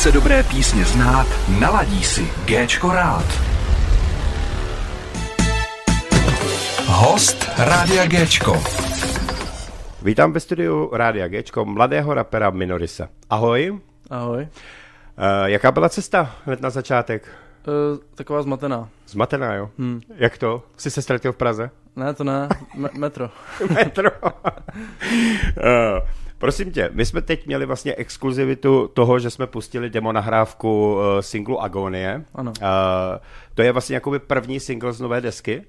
Chce dobré písně znát, naladí si Géčko rád. Host Rádia Géčko. Vítám ve studiu Rádia Géčko mladého rapera Minorisa. Ahoj. Ahoj. Uh, jaká byla cesta hned na začátek? Uh, taková zmatená. Zmatená, jo? Hmm. Jak to? Jsi se ztratil v Praze? Ne, to ne. Me- metro. Metro. uh, prosím tě, my jsme teď měli vlastně exkluzivitu toho, že jsme pustili demo nahrávku uh, singlu Agonie. Ano. Uh, to je vlastně jakoby první single z nové desky.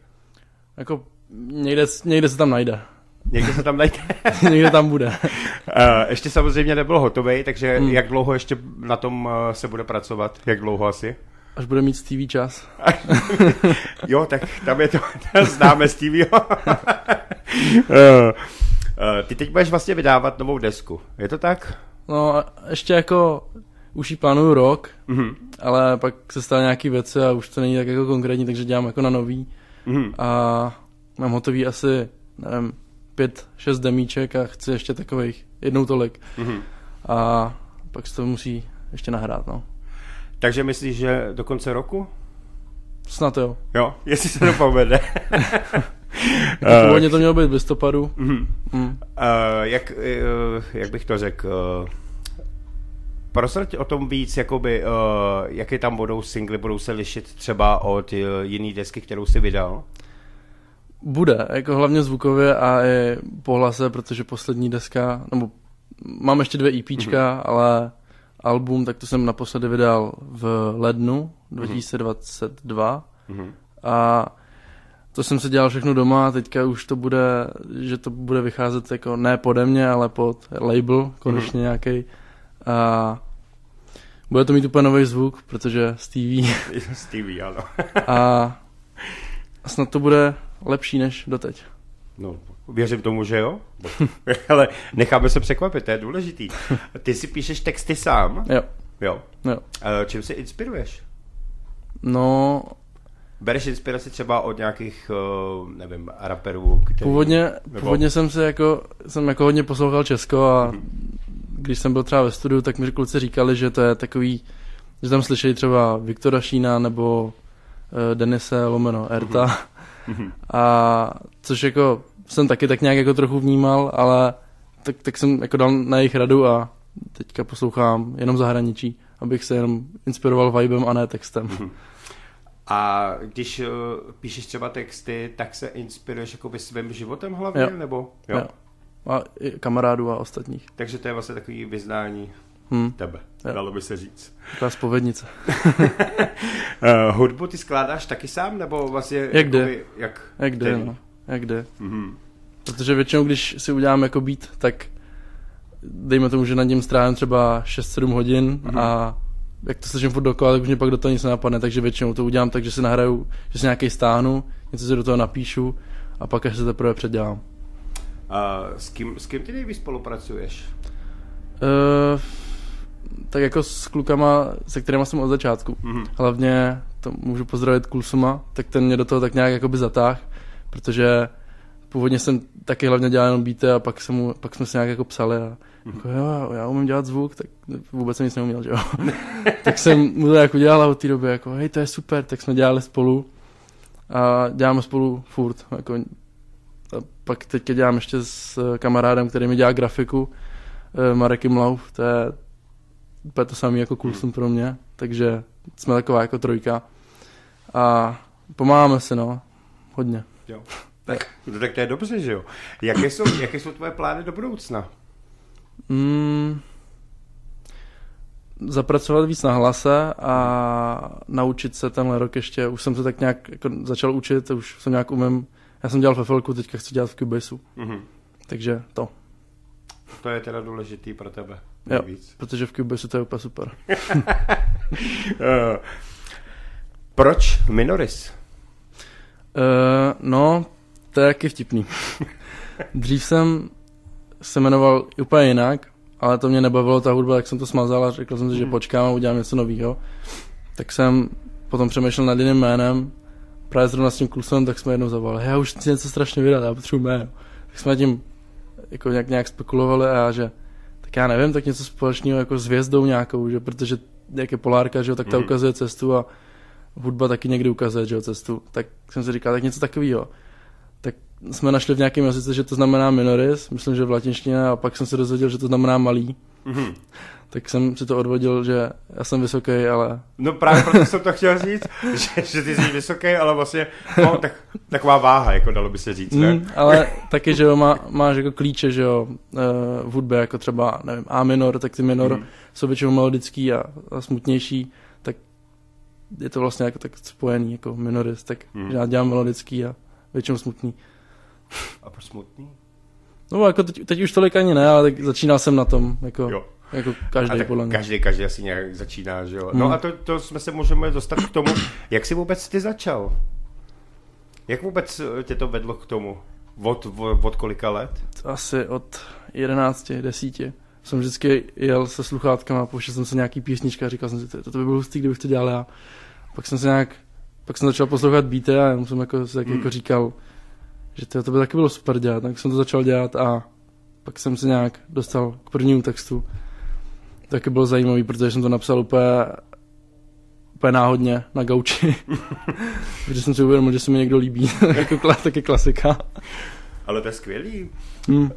Jako někde, někde se tam najde. Někde se tam najde. někde tam bude. uh, ještě samozřejmě nebyl hotový, takže Hmm. jak dlouho ještě na tom uh, se bude pracovat? Jak dlouho asi? Až bude mít TV čas. Jo, tak tam je to, známe Stevieho. uh, ty teď budeš vlastně vydávat novou desku, je to tak? No ještě jako už ji plánuju rok, Mhm. ale pak se staly nějaký věci a už to není tak jako konkrétní, takže dělám jako na nový. Mhm. A mám hotový asi, nevím, pět, šest demíček a chci ještě takových jednou tolik. Mhm. A pak se to musí ještě nahrát, no. Takže myslíš, že do konce roku? Snad jo. Jo, jestli se to povede. Uh, Původně to mělo být v listopadu. Mhm. Mm. Uh, jak, uh, jak bych to řekl? Uh, Prosrať o tom víc, jakoby, uh, jaké tam budou singly, budou se lišit třeba od uh, jiný desky, kterou si vydal? Bude, jako hlavně zvukově a i po hlase, protože poslední deska, nebo mám ještě dvě EPčka, mm-hmm. ale album, tak to jsem naposledy vydal v lednu 2022 Mhm. a to jsem se dělal všechno doma a teďka už to bude, že to bude vycházet jako ne pode mě, ale pod label, konečně mm-hmm. nějaký a bude to mít úplně nový zvuk, protože Stevie Stevie, ano. a snad to bude lepší než doteď. No, věřím tomu, že jo. Ale necháme se překvapit, to je důležitý. Ty si píšeš texty sám? Jo, Jo. jo. Eh, Čím se inspiruješ? No, Bereš inspiraci třeba od nějakých, eh, nevím, raperů, který... původně, nebo- původně jsem se jako, jsem jako hodně poslouchal Česko a Mhm. když jsem byl třeba ve studiu, tak mi kluci říkali, že to je takový, že tam slyšeli třeba Viktora Šína nebo uh, Denise Lomeno Erta. Mhm. A což jako jsem taky tak nějak jako trochu vnímal, ale tak, tak jsem jako dal na jejich radu a teďka poslouchám jenom zahraničí, abych se jenom inspiroval vibem a ne textem. Mhm. A když uh, píšeš třeba texty, tak se inspiruješ jakoby svým životem hlavně, Jo. nebo? Jo. A i kamarádů a ostatních. Takže to je vlastně takový vyznání Hm, tebe, Jo. dalo by se říct. taková spovednice. Uh, hudbu ty skládáš taky sám, nebo vlastně... Jak jde. jakoby, Jak, Jak jde, no. Jak jde. Mhm. Protože většinou, když si udělám jako beat, tak dejme tomu, že nad ním strávím třeba 6-7 hodin Mhm. a jak to slyším furt dokola, tak už mě pak do toho nic nenapadne, takže většinou to udělám tak, že si nahraju, že si nějaký stáhnu, něco si do toho napíšu a pak až se teprve předělám. A s kým, s kým ty nejvíc spolupracuješ? Uh, tak jako s klukama, se kterými jsem od začátku. Mhm. Hlavně to můžu pozdravit Kulsuma, tak ten mě do toho tak nějak jakoby zatáh, protože původně jsem taky hlavně dělal jenom beaty a pak, jsem mu, pak jsme se nějak jako psali a jako, jo, já umím dělat zvuk, tak vůbec jsem nic neuměl, že jo. tak jsem mu to jako dělal a od té doby jako, hej, to je super, tak jsme dělali spolu a děláme spolu furt, jako, a pak teďka dělám ještě s kamarádem, který mi dělá grafiku, eh, Marekem Lauf, to je úplně to samé jako Coulson pro mě, takže jsme taková jako trojka a pomáháme si, no, hodně. Jo. Tak, no, tak to je dobře, že jo. Jaké jsou, jaké jsou tvoje plány do budoucna? Mm, zapracovat víc na hlase a naučit se tenhle rok ještě, už jsem se tak nějak jako začal učit, už jsem nějak umím, já jsem dělal v FLku, teďka chci dělat v Cubaseu, Mhm. takže to, To je teda důležitý pro tebe. Jo. Protože v Cubaseu to je úplně super. Eh, proč Minoris? Uh, no, to je taky vtipný. Dřív jsem se jmenoval úplně jinak, ale to mě nebavilo ta hudba, tak jsem to smazal a řekl jsem si, že Mhm. počkám a udělám něco nového. Tak jsem potom přemýšlel nad jiným jménem, právě zrovna s tím klusem, tak jsme jednou zavolali, já už chci něco strašně vydat, já potřebuji jméno. Tak jsme tím jako nějak, nějak spekulovali a já, že tak já nevím, tak něco společného jako s hvězdou nějakou, že protože jak je polárka, že jo, tak ta Mhm. ukazuje cestu a hudba taky někdy ukazuje, že jo, cestu. Tak jsem si říkal, tak něco takového. Jsme našli v nějakém jazyce, že to znamená minoris, myslím, že v latinštině, a pak jsem se dozvěděl, že to znamená malý. Mhm. Tak jsem si to odvodil, že já jsem vysoký, ale No právě proto jsem to chtěl říct, že, že ty jsi vysoký, ale vlastně no, tak, taková váha, jako dalo by se říct, ne? Mm, ale taky, že jo, má, máš jako klíče, že jo, eh, v hudbě, jako třeba, nevím, A minor, tak ty minor Mhm. jsou většinou melodický a, a smutnější, tak je to vlastně jako tak spojený, jako minoris, tak Mhm. já dělám melodický a většinou smutný. A proč smutný? No jako teď, teď už tolik ani ne, ale tak začínal jsem na tom, jako, Jo. jako každý podle mě. každý, každý asi nějak začíná, že jo? No Hmm. a to, to jsme se můžeme dostat k tomu, jak jsi vůbec ty začal? Jak vůbec eh, tě to vedlo k tomu? Od, od, od kolika let? Asi od 11, 10. Jsem vždycky jel se sluchátkama, pouštěl jsem se nějaký písnička a říkal jsem si, to, to by bylo hustý, kdybych to dělal já. Pak jsem se nějak, pak jsem začal poslouchat beaty a jenom jsem jako, tak Hmm. jako říkal, že to, to by taky bylo super dělat, tak jsem to začal dělat a pak jsem se nějak dostal k prvnímu textu. Taky bylo zajímavý, protože jsem to napsal úplně, úplně náhodně na gauči. protože jsem si uvědomil, že se mi někdo líbí, jako taky klasika. Ale to je skvělý. Hmm. Uh,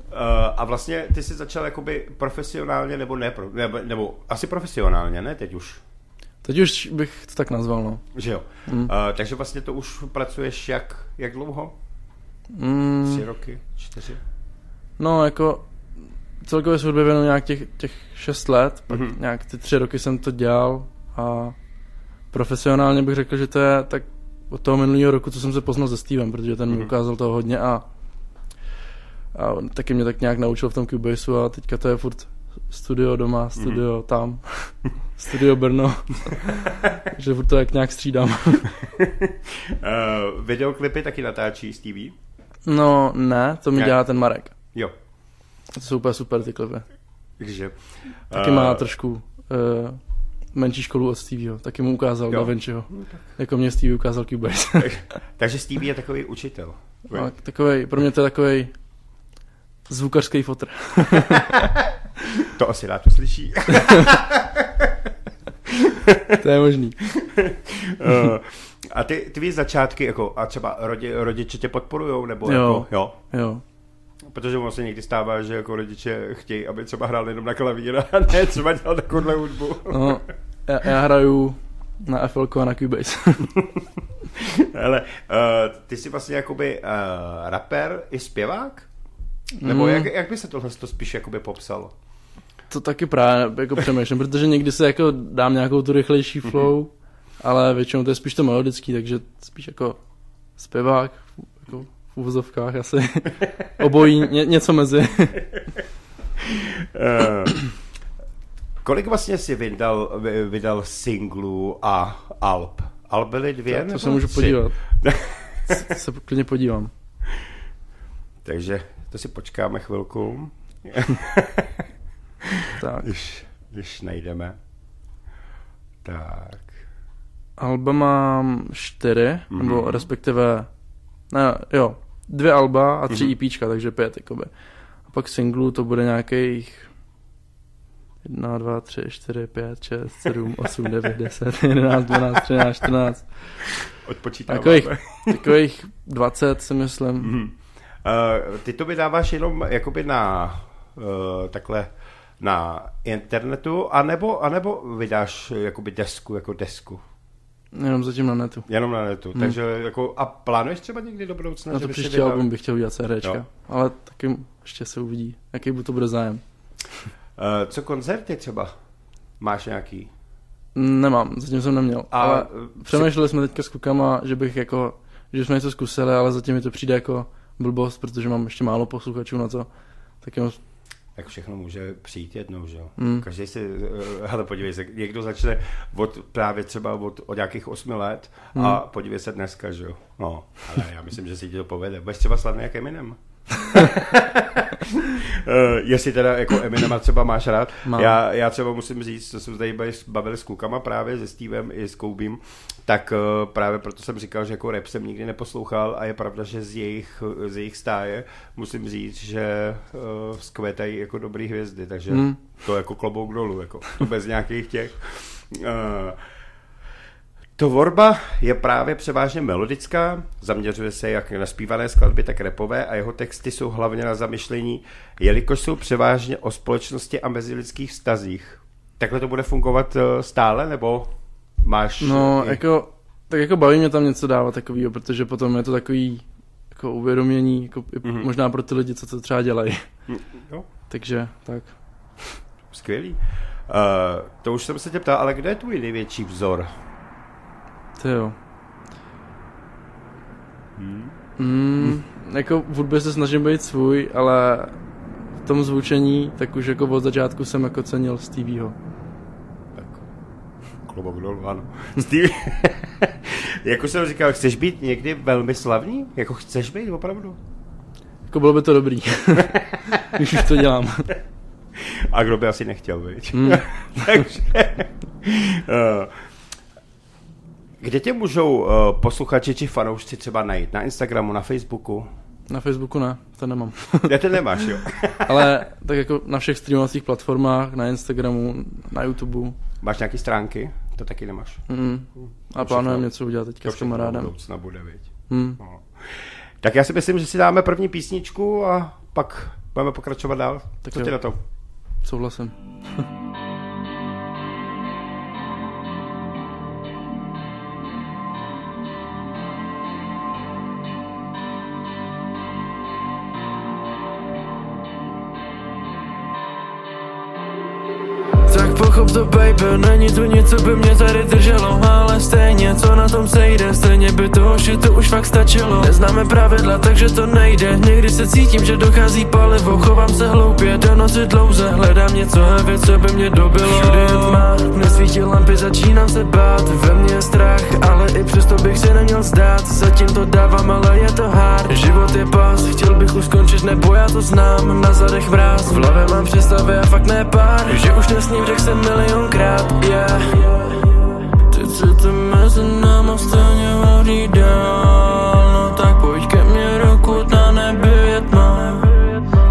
a vlastně ty jsi začal jakoby profesionálně nebo ne, nebo, nebo asi profesionálně, ne teď už, Teď už bych to tak nazval, no. že jo? Hmm. Uh, takže vlastně to už pracuješ jak, jak dlouho? Mm, Tři roky? Čtyři? no, jako celkově se věnuju nějak těch, těch šest let, pak Mhm. nějak ty tři roky jsem to dělal a profesionálně bych řekl, že to je tak od toho minulého roku, co jsem se poznal se Stevem, protože ten mi Mhm. ukázal toho hodně a, a taky mě tak nějak naučil v tom Cubaseu a teďka to je furt studio doma, studio tam, studio Brno, že furt to jak nějak střídám. Uh, videoklipy taky natáčí Stevie? No ne, to mi Ne. dělá ten Marek. Jo. To jsou úplně super ty klipy. Takže... Taky eh, má trošku uh, menší školu od Stevieho. Taky mu ukázal Jo. Da Vinciho. Jako mě Stevie ukázal Cubase. Takže Stevie je takový učitel. no, takovej, pro mě to je takový zvukařský fotr. To asi rád uslyší. to je možný. uh, a ty, víš začátky, jako, a třeba rodi, rodiče tě podporujou, nebo Jo. jako, jo? Jo. Protože ono se někdy stává, že jako rodiče chtějí, aby třeba hrál jenom na klavír a ne třeba dělal takovouhle hudbu. No, já, já hraju na FL a na Cubase. Ale uh, ty jsi vlastně jakoby uh, rapper i zpěvák? Nebo Mm. jak, jak by se tohle to spíš jakoby popsalo? to taky právě jako přemýšlím, protože někdy se jako dám nějakou tu rychlejší flow, ale většinou to je spíš to melodický, takže spíš jako zpěvák, jako v úvozovkách asi. Obojí, ně, něco mezi. Uh, kolik vlastně si vydal, vy- vydal singlů a alb? Alb byly dvě? to nebo se můžu tři? podívat. Se- se klidně podívám. Takže to si počkáme chvilku, Tak. když, když najdeme. Tak. Alba mám čtyři, Mhm. mm-hmm. nebo respektive, ne, jo, dvě alba a tři Mhm. mm-hmm. EPčka, takže pět, jakoby. A pak singlů to bude nějakých 1, 2, 3, 4, 5, 6, 7, 8, 9, 10, 11, 12, 13, 14. Odpočítáváme. Takových, takových 20 si myslím. Mhm. Uh, ty to vydáváš jenom jakoby na uh, takhle na internetu, anebo, anebo vydáš jakoby desku jako desku? Jenom zatím na netu. Jenom na netu. Hmm. Takže jako, a plánuješ třeba někdy do budoucna, Na to by příští vydal? album bych chtěl udělat CDčka. Jo. Ale taky ještě se uvidí, jaký bu- to bude zájem. Uh, co koncerty třeba? Máš nějaký? Nemám, zatím jsem neměl. A ale eh, přemýšleli jsme teďka s klukama, že bych jako, že jsme něco zkusili, ale zatím mi to přijde jako blbost, protože mám ještě málo posluchačů na to. Tak jenom, Jak všechno může přijít jednou, že jo? Mm. Každý si, eh, hele podívej se, někdo začne od, právě třeba od, od nějakých osmi let Mm. a podívej se dneska, že jo? No, ale já myslím, že si ti to povede. Budeš třeba slavný jak Eminem. Uh, jestli teda jako Eminema třeba máš rád. Mám. Já, já třeba musím říct, co jsme tady bavili s klukama právě, se Stevem i s Koubím, tak uh, právě proto jsem říkal, že jako rap jsem nikdy neposlouchal a je pravda, že z jejich, z jejich stáje musím říct, že uh, skvětají jako dobrý hvězdy, takže Mm. to jako klobouk dolů, jako to bez nějakých těch Uh, Tvorba je právě převážně melodická, zaměřuje se jak na zpívané skladby, tak repové a jeho texty jsou hlavně na zamyšlení, jelikož jsou převážně o společnosti a mezilidských vztazích. Takhle to bude fungovat eh, stále, nebo máš... No, jako, tak jako baví mě tam něco dávat takového, protože potom je to takový jako uvědomění, jako mm-hmm. možná pro ty lidi, co to třeba dělají. Mm, jo. Takže tak. Skvělý. Uh, to už jsem se tě ptal, ale kde je tvůj největší vzor? To jo. Hmm. Mm, jako v hudbě se snažím být svůj, ale v tom zvučení, tak už jako od začátku jsem jako cenil Stevieho. Klobouk dolů, ano. Stevie, jako jsem říkal, chceš být někdy velmi slavný? Jako chceš být opravdu? Jako bylo by to dobrý, když už to dělám. A kdo by asi nechtěl, viď? Mm. Takže... uh, kde tě můžou uh, posluchači či fanoušci třeba najít? Na Instagramu, na Facebooku? Na Facebooku ne, to nemám. Já to nemáš, jo. Ale tak jako na všech streamovacích platformách, na Instagramu, na YouTube. Máš nějaké stránky? To taky nemáš. Mm. A plánujeme něco udělat teďka s kamarádem. To bude, viď? Mm. No. Tak já si myslím, že si dáme první písničku a pak budeme pokračovat dál. Tak Co jo. tě na to? Souhlasím. nic, co by mě tady drželo Ale stejně, co na tom sejde? Stejně by toho to už fakt stačilo. Neznáme pravidla, takže to nejde. Někdy se cítím, že dochází palivo. Chovám se hloupě, do noci dlouze. Hledám něco heavy, co by mě dobilo. Všude je tma, nesvítí lampy, začínám se bát. Ve mně je strach, ale i přesto bych se neměl zdát. Zatím to dávám, ale bych už skončit, nebo já to znám. Na zadech mráz, v hlavě mám představy a fakt ne pár. Že už nesním, řekl jsem milionkrát, yeah. Teď se to mezi náma stejně hodí dál. No tak pojď ke mně, dokud na nebi je tma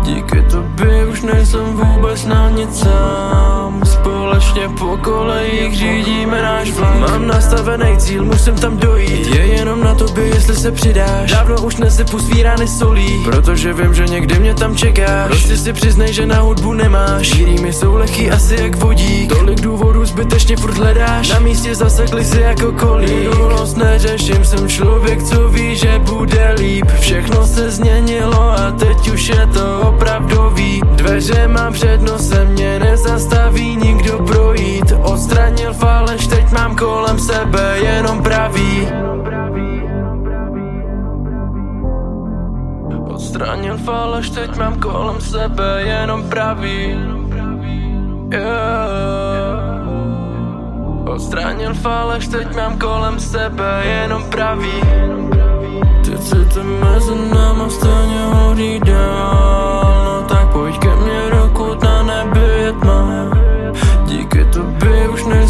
Díky tobě už nejsem vůbec na nic sám Společně po kolejích řídíme náš vlak. Mám nastavený cíl, musím tam dojít. Je jenom na tobě, jestli se přidáš. Dávno už nesypu svý rány solí. Protože vím, že někdy mě tam čekáš. Prostě si přiznej, že na hudbu nemáš. Rýmy jsou lehký asi jak vodík. Tolik důvodů zbytečně furt hledáš. Na místě zasekli si jako kolík Minulost neřeším, jsem člověk, co ví, že bude líp. Všechno se změnilo a teď už je to opravdový. Dveře mám před nosem, mě nezastaví nikdo projít Odstranil faleš, teď mám kolem sebe jenom pravý. Odstranil faleš, teď mám kolem sebe jenom pravý. Yeah. Odstranil faleš, teď mám kolem sebe jenom pravý. Teď se to mezi náma stejně hodí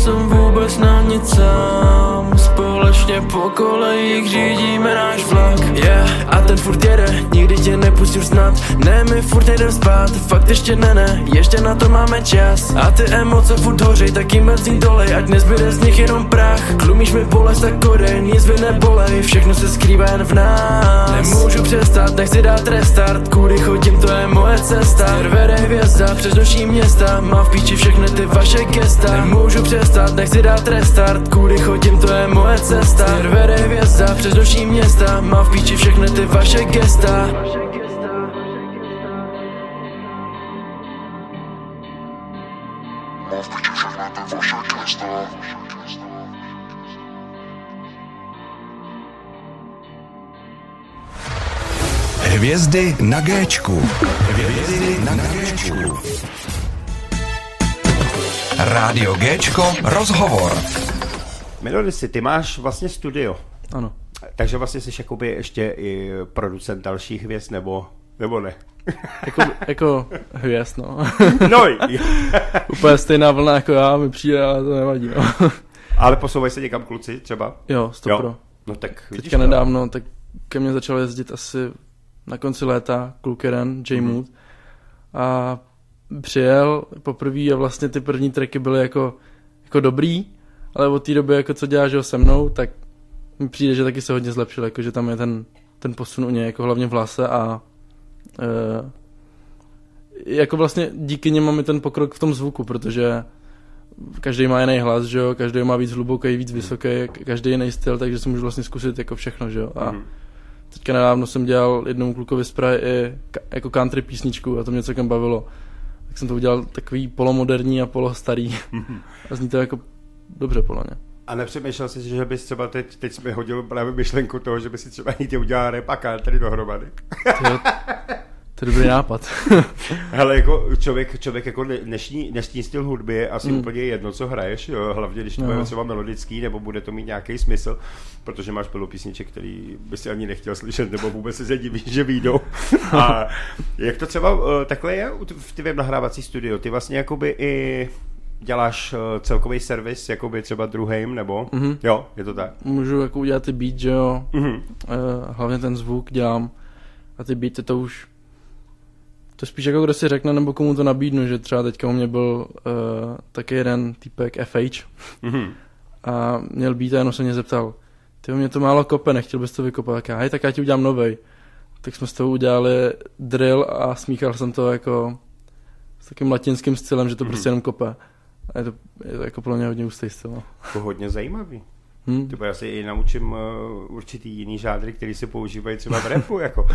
nejsem vůbec na nic sám. Společně po kolejích řídíme náš vlak. Yeah, a ten furt jede, nikdy tě nepustím snad. Ne, my furt nejdem spát, fakt ještě ne, ne. Ještě na to máme čas. A ty emoce furt hořej, tak jim benzín dolej Ať nezbyde z nich jenom prach Klumíš mi bolest tak koren, nic by nebolej Všechno se skrývá jen v nás. Nemůžu přestat, nechci dát restart Kudy chodím, to je moje cesta. Servere hvězda, přes noční města Mám v píči všechny ty vaše gesta. Nemůžu přestat, nechci dát restart Kudy chodím, to je moje cesta. Servere hvězda, přes noční města Mám v píči všechny ty vaše gesta Hvězdy na Géčku. Hvězdy na Géčku. Rádio Géčko, rozhovor. Melodisy, ty máš vlastně studio. Ano. Takže vlastně jsi jakoby ještě i producent dalších hvězd, nebo, nebo ne? jako, jako hvězd, no. no Úplně stejná vlna jako já, mi přijde, ale to nevadí, no. Ale posouvají se někam kluci třeba? Jo, stopro. No tak vidíš Teďka nedávno, tak ke mně začal jezdit asi na konci léta kluk jeden, J. Mm-hmm. Mood. A přijel poprvé a vlastně ty první tracky byly jako, jako dobrý, ale od té doby, jako co děláš se mnou, tak mi přijde, že taky se hodně zlepšil, jako že tam je ten, ten posun u něj, jako hlavně v hlase a uh, jako vlastně díky němu máme ten pokrok v tom zvuku, protože každý má jiný hlas, že jo, každý má víc hluboký, víc vysoký, každý jiný styl, takže si můžu vlastně zkusit jako všechno, že jo. A Mhm. Teďka nedávno jsem dělal jednomu klukovi spray i ka- jako country písničku a to mě celkem bavilo. Tak jsem to udělal takový polomoderní a polostarý a zní to jako dobře podle mě. A nepřemýšlel jsi, že bys třeba teď, teď jsme hodil právě myšlenku toho, že by si třeba někdy udělal rap a country dohromady. to je dobrý nápad. Hele, jako člověk, člověk jako dnešní, dnešní styl hudby je asi Mm. úplně jedno, co hraješ, jo? hlavně když to No. bude třeba melodický, nebo bude to mít nějaký smysl, protože máš plnou písniček, který by si ani nechtěl slyšet, nebo vůbec se divíš, že výjdou. A jak to třeba uh, takhle je v tvém nahrávací studio? Ty vlastně jakoby i děláš uh, celkový servis, jakoby třeba druhým, nebo? Mhm. Jo, je to tak. Můžu jako udělat ty beat, že jo, Mhm. Eh, hlavně ten zvuk dělám a ty beaty to už to spíš jako kdo si řekne nebo komu to nabídnu, že třeba teďka u mě byl uh, taky jeden týpek FH Mhm. a měl beat a jenom se mě zeptal, ty mě to málo kope, nechtěl bys to vykopat, tak já, hej, tak já ti udělám novej. Tak jsme s toho udělali drill a smíchal jsem to jako s takým latinským stylem, že to Mhm. prostě jenom kope. A je to, je to jako pro mě hodně ústý styl. no. Jako hodně zajímavý. Hm? Ty já se i naučím uh, určitý jiný žádry, který se používají třeba v repu. Jako. Uh,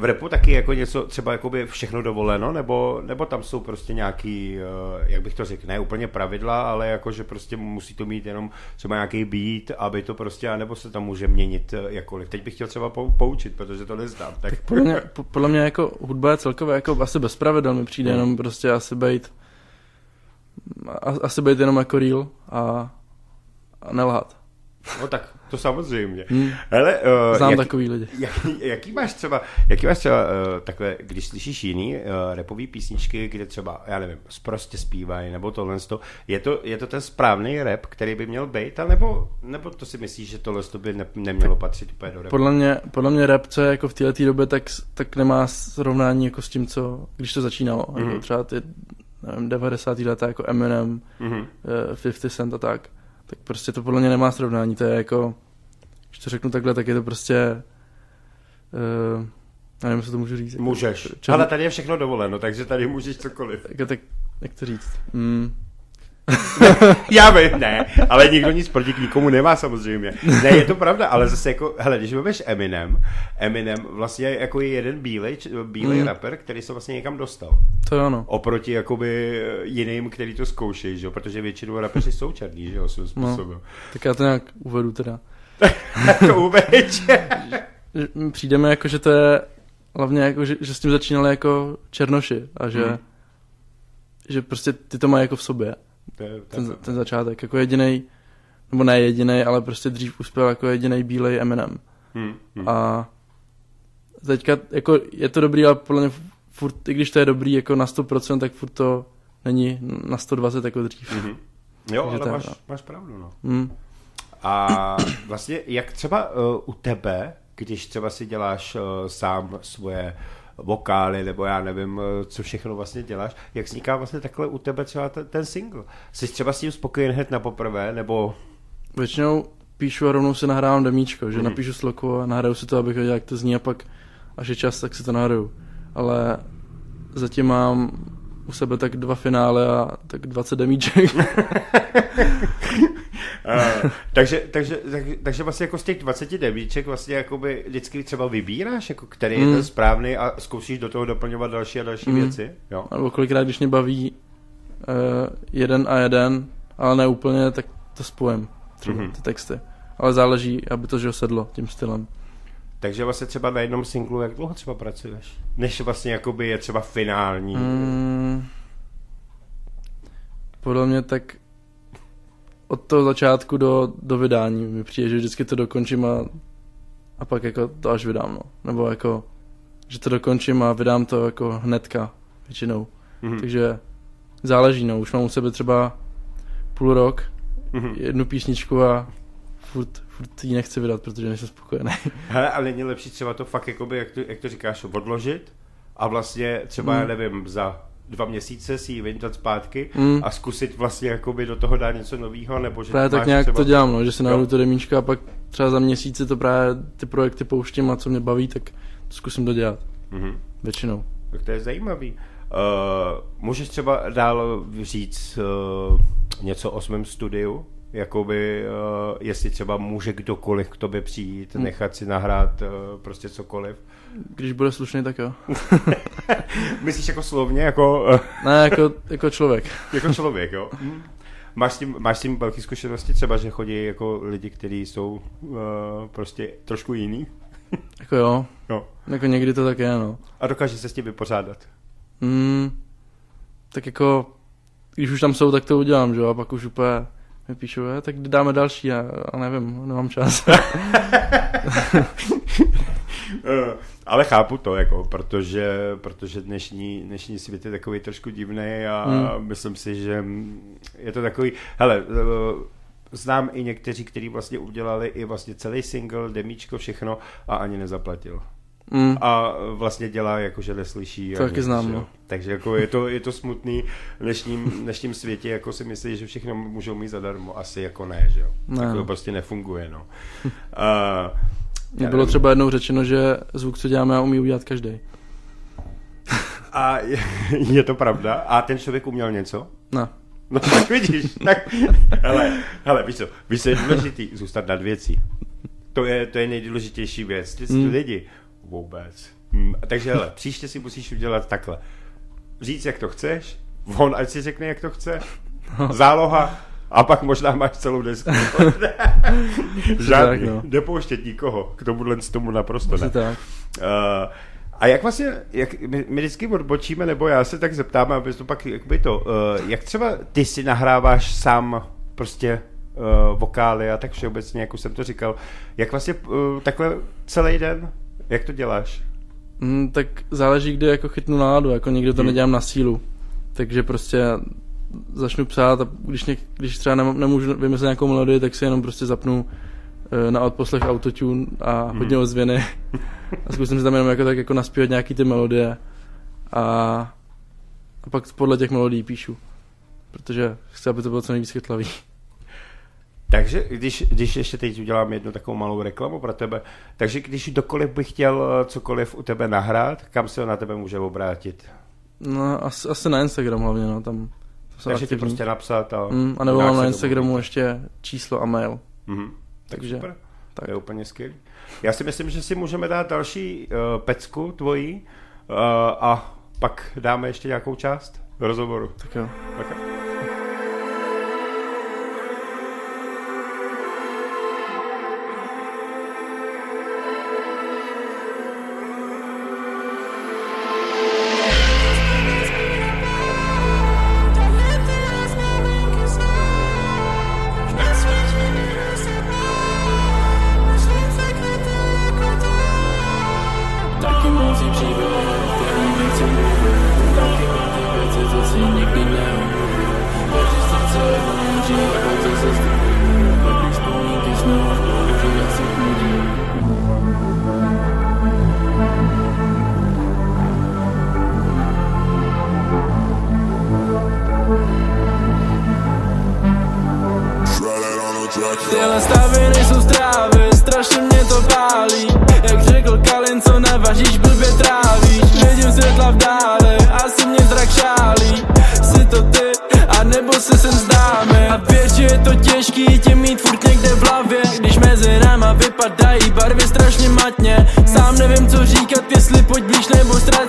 v repu taky jako něco třeba jakoby všechno dovoleno, nebo, nebo tam jsou prostě nějaký, uh, jak bych to řekl, ne úplně pravidla, ale jako, že prostě musí to mít jenom třeba nějaký beat, aby to prostě, nebo se tam může měnit uh, jakkoliv. Teď bych chtěl třeba pou, poučit, protože to neznám. Tak Podle mě, po- podle mě jako hudba je celkově jako asi bez pravidel mi přijde, Hmm. jenom prostě asi být asi být jenom jako real a, a nelhat. No tak, to samozřejmě. Hm. Hele, uh, Znám jak, takový lidi. jaký, jaký máš třeba, jaký máš třeba uh, takhle, když slyšíš jiný uh, repový písničky, kde třeba, já nevím, prostě zpívají, nebo tohle, to, je to, je to ten správný rap, který by měl být, nebo, nebo to si myslíš, že tohle to by ne, nemělo patřit úplně do rapu? Podle mě, podle mě rap, co je jako v této době, tak, tak nemá srovnání jako s tím, co, když to začínalo. Jako třeba ty nevím, 90. leta jako Eminem, Mhm. eh, 50 Cent a tak. Tak prostě to podle mě nemá srovnání. To je jako, když to řeknu takhle, tak je to prostě uh, já nevím, co to můžu říct. Jako, Můžeš. černý- Ale tady je všechno dovoleno, takže tady můžeš cokoliv. Jako, tak, jak to říct? Mm, Já vím, ne, ale nikdo nic proti nikomu nemá samozřejmě. Ne, je to pravda, ale zase jako, hele, když vezmeš Eminem, Eminem vlastně jako je jeden bílej, bílej Mm. rapper, který se vlastně někam dostal. to je ono. Oproti jakoby jiným, který to zkoušejí, že jo? protože většinou rapeři jsou černí, že jo, svým způsobem. Tak já to nějak uvedu teda. to uveď. Že mi Přijde mi jako, že to je hlavně jako, že, že s tím začínali jako černoši a že, Mhm. že prostě ty to mají jako v sobě. To je- to je Ten, ten začátek, jako jediný nebo ne jediný, ale prostě dřív uspěl jako jediný bílej Eminem. Hm, hm. A teďka jako je to dobrý, ale podle mě furt, i když to je dobrý jako na 100%, tak furt to není na 120 jako dřív. Mhm. Jo, Takže ale máš, pravda. máš pravdu, no. Mm. A vlastně, jak třeba uh, u tebe, když třeba si děláš uh, sám svoje vokály, nebo já nevím, uh, co všechno vlastně děláš, jak vzniká vlastně takhle u tebe třeba ten, ten single? Jsi třeba s tím spokojen hned na poprvé, nebo... Většinou píšu a rovnou si nahrávám demíčko, že Mhm. napíšu sloku a nahraju si to, abych věděl, jak to zní a pak, až je čas, tak si to nahraju. Ale zatím mám u sebe tak dva finále a tak 20 demíček. Uh, takže, takže, takže, takže vlastně jako z těch 20 devíček vlastně jakoby vždycky třeba vybíráš, jako který je Mm. ten správný a zkoušíš do toho doplňovat další a další Mm. věci, jo? Nebo kolikrát, když mě baví uh, jeden a jeden, ale ne úplně, tak to spojím, třeba Mhm. ty texty. Ale záleží, aby to že sedlo tím stylem. Takže vlastně třeba na jednom singlu, jak dlouho třeba pracuješ? Než vlastně jakoby je třeba finální. Mm, podle mě tak od toho začátku do, do vydání mi přijde, že vždycky to dokončím a, a pak jako to až vydám, no. Nebo jako, že to dokončím a vydám to jako hnedka, většinou. Mhm. Takže záleží, no. Už mám u sebe třeba půl rok, Mhm. jednu písničku a furt, furt ji nechci vydat, protože nejsem spokojený. Hele, ale není lepší třeba to fakt, jakoby, jak, to, jak to říkáš, odložit a vlastně třeba, Mm. já nevím, za dva měsíce si ji vyndat zpátky Mm. a zkusit vlastně jakoby do toho dát něco nového, nebo že Právě tak nějak třeba... to dělám, no, že si Jo. najdu to demíčka a pak třeba za měsíce to právě ty projekty pouštím a co mě baví, tak to zkusím dodělat. Mhm. Většinou. Tak to je zajímavý. Uh, můžeš třeba dál říct uh, něco o svém studiu? Jakoby, uh, jestli třeba může kdokoliv k tobě přijít, Hmm. nechat si nahrát uh, prostě cokoliv. Když bude slušný, tak jo. Myslíš jako slovně, jako, uh, Ne, jako, jako člověk. jako člověk, jo? Máš s, tím, máš s tím velké zkušenosti třeba, že chodí jako lidi, kteří jsou uh, prostě trošku jiný? Jako jo. No. Jako někdy to tak je, no. A dokáže se s tím vypořádat. Mm, tak jako, když už tam jsou, tak to udělám, že jo, a pak už úplně mi píšou, "Eh, tak dáme další, a, a nevím, nemám čas. Ale chápu to, jako, protože, protože dnešní, dnešní svět je takový trošku divný a Hmm. myslím si, že je to takový, hele, eh, znám i někteří, kteří vlastně udělali i vlastně celý single, demíčko, všechno a ani nezaplatil. mm, A vlastně dělá jako, že neslyší. To taky znám, no. Takže jako je to, je to smutný v dnešním, dnešním světě, jako si myslí, že všechno můžou mít zadarmo. Asi jako ne, že jo. Ne, Tak to no. prostě nefunguje, no. Uh, Mně bylo třeba jednou řečeno, že zvuk, co děláme, já umí udělat každý. A je, je to pravda? A ten člověk uměl něco? Ne. No tak vidíš, tak, hele, hele, víš co, víš co je důležitý, zůstat nad věcí. To je, to je nejdůležitější věc, ty mm. lidi, vůbec. Mm, takže hele, příště si musíš udělat takhle. Říct, jak to chceš, on ať si řekne, jak to chce, záloha, a pak možná máš celou desku. Žádný, tak, no. nepouštět nikoho, k tomuhle z tomu naprosto ne. tak. Uh, a jak vlastně, jak my, my vždycky odbočíme, nebo já se tak zeptám, aby to pak, jak by to, uh, jak třeba ty si nahráváš sám prostě uh, vokály a tak všeobecně, jak už jsem to říkal, jak vlastně uh, takhle celý den, jak to děláš? Mm, tak záleží, kde jako chytnu náladu, jako někdy to Hmm. nedělám na sílu. Takže prostě začnu psát a když, něk, když třeba nem, nemůžu vymyslet nějakou melodii, tak si jenom prostě zapnu eh, na odposlech autotune a hodně ozvěny a zkusím si tam jenom jako tak jako naspívat nějaký ty melodie a, a pak podle těch melodií píšu. Protože chci, aby to bylo co nejvíc chytlavý. Takže když, když ještě teď udělám jednu takovou malou reklamu pro tebe, takže když kdokoliv by chtěl eh, cokoliv u tebe nahrát, kam se na tebe může obrátit? No, asi, asi na Instagram hlavně, no, tam, jsem Takže ti aktivní. prostě napsat a... Mm, a nebo mám na. Instagramu ještě číslo a mail. Mhm. Tak Takže- super. tak. To je úplně skvělý. Já si myslím, že si můžeme dát další uh, pecku tvojí uh, a pak dáme ještě nějakou část rozhovoru. Tak jo. Tak jo.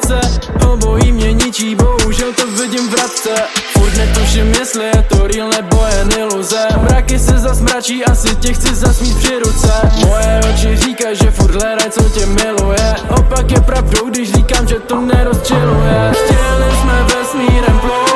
Se Obojí mě ničí, bohužel to vidím v radce. Furt netuším, jestli je to real nebo jen iluze. Mraky se zasmračí, asi tě chci zasmít při ruce. Moje oči říkají, že furt hledaj, co tě miluje. Opak je pravdou, když říkám, že to nerozčiluje. Chtěli jsme vesmírem plout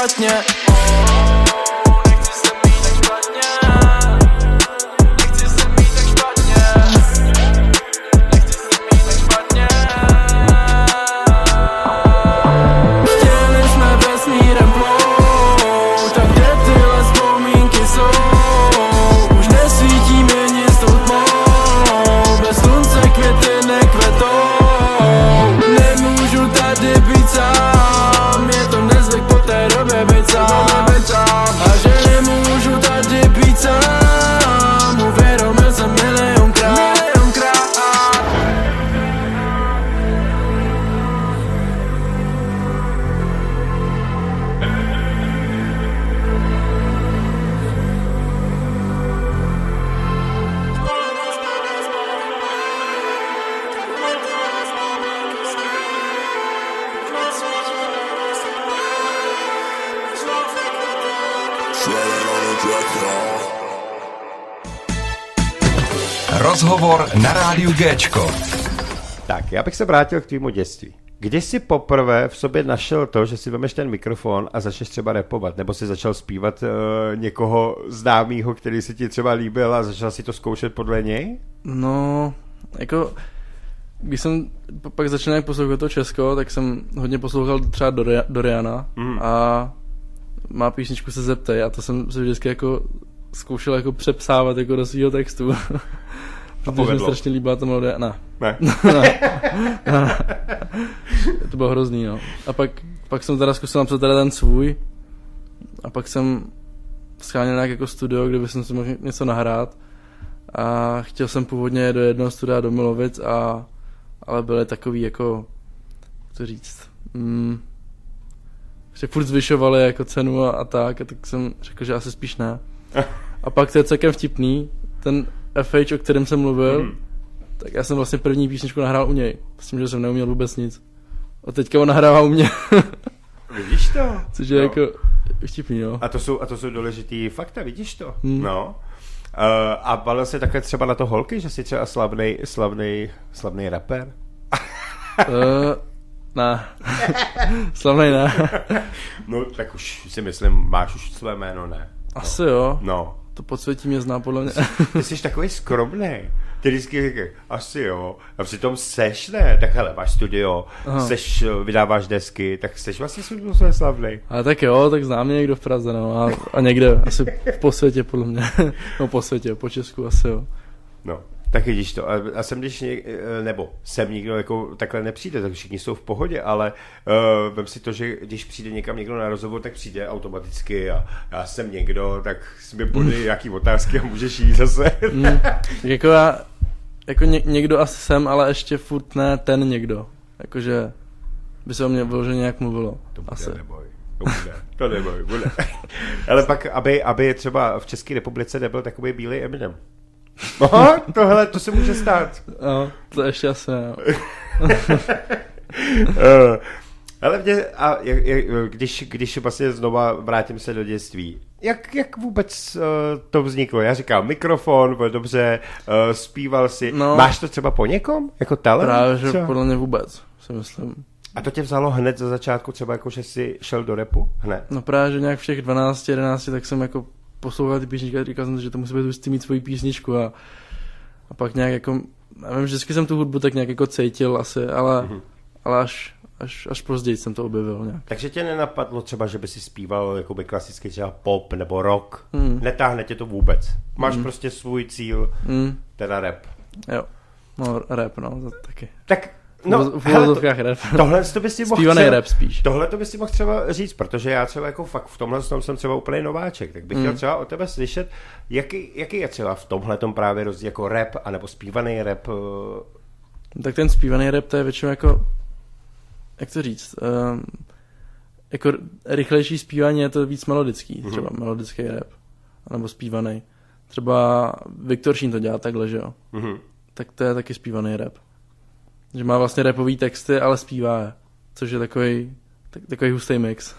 mít Géčko. Tak, já bych se vrátil k tvýmu dětství. Kdy jsi poprvé v sobě našel to, že si vemeš ten mikrofon a začneš třeba repovat, nebo si začal zpívat uh, někoho známého, který se ti třeba líbil a začal si to zkoušet podle něj? No, jako, když jsem pak začal nějak poslouchat to Česko, tak jsem hodně poslouchal třeba Doria- Doriana Mm. a má písničku se zeptej a to jsem se vždycky jako zkoušel jako přepsávat jako do svého textu. Protože mi povedlo? strašně líbila ta melodie. Ne, Ne. to bylo hrozný, no. A pak, pak jsem teda zkusil napsat teda ten svůj a pak jsem scháněl nějak jako studio, kde bych si mohl něco nahrát a chtěl jsem původně do jednoho studia do Milovic a ale byly takový jako jak to říct mm, že furt zvyšovali jako cenu a, a tak a tak jsem řekl, že asi spíš ne a pak to je celkem vtipný ten FH, o kterém jsem mluvil Mhm. tak já jsem vlastně první písničku nahrál u něj s tím, že jsem neuměl vůbec nic a teďka on nahrává u mě Vidíš to? což je No. jako vtipný, jo A to jsou, a to jsou důležitý fakta, vidíš to? Hmm. No. Uh, a balil se také třeba na to holky, že jsi třeba slavný, slavný, slavný rapper? uh, ne slavnej ne No, tak už si myslím, máš už své jméno, ne? asi jo No. To podsvětí mě zná podle mě Ty jsi takový skromný. Ty vždycky říkáš, asi jo. A přitom seš, ne? Tak hele, máš studio, Aha. seš, vydáváš desky, tak seš vlastně způsobem slavný. Ale tak jo, tak znám mě někdo v Praze, no, a, a někde, asi po světě, podle mě. no po světě, po Česku asi, jo. No, tak vidíš to. A, a sem, když něk, eh, nebo sem nikdo jako takhle nepřijde, tak všichni jsou v pohodě, ale uh, vem si to, že když přijde někam někdo na rozhovor, tak přijde automaticky a já jsem někdo, tak si mi podej nějaký otázky a můžeš jít zase. Mm, jako já, jako ně, někdo asi jsem, ale ještě furt ne ten někdo. Jakože by se o mě vyloženě nějak mluvilo. To bude, asi. neboj. To bude, to neboj, bude. Ale pak, aby, aby třeba v České republice nebyl takový bílý Eminem. Aha, tohle, to se může stát. No, to ještě asi ne. no. Eh, Ale mě, a jak, jak, když, když vlastně znova vrátím se do dětství, jak, jak vůbec uh, to vzniklo? Já říkám, mikrofon, bylo dobře, uh, zpíval si. No. Máš to třeba po někom? Jako talent? Právě, že třeba? podle mě vůbec, si myslím. A to tě vzalo hned za začátku, třeba jako, že jsi šel do repu? Hned. No právě, že nějak v těch 12, 11, tak jsem jako poslouchal ty písničky a říkal jsem že to musí být hustý mít svoji písničku a, a pak nějak jako, nevím, vždycky jsem tu hudbu tak nějak jako cítil asi, ale, Mhm. ale až, až, až později jsem to objevil nějak. Takže tě nenapadlo třeba, že by si zpíval jakoby klasický třeba pop nebo rock? Hmm. Netáhne tě to vůbec. Máš Mhm. prostě svůj cíl, Mm, teda rap. jo, no rap, no, to taky. Tak, No, v uvozovkách rap. tohle to by si mohl Zpívaný třeba- rap spíš. Tohle to by si mohl třeba říct, protože já třeba jako fakt v tomhle tom jsem třeba úplně nováček, tak bych Mm. chtěl třeba o tebe slyšet, jaký, jaký je třeba v tomhle tom právě rozdíl jako rap, anebo zpívaný rap. eh, Tak ten zpívaný rap to je většinou jako, jak to říct, um, jako rychlejší zpívání je to víc melodický, Mhm. třeba melodický rap, nebo zpívaný. třeba Viktor Šín to dělá takhle, že jo. Mhm. Tak to je taky zpívaný rap. Že má vlastně rapový texty, ale zpívá je. Což je takový, tak, takový hustý mix.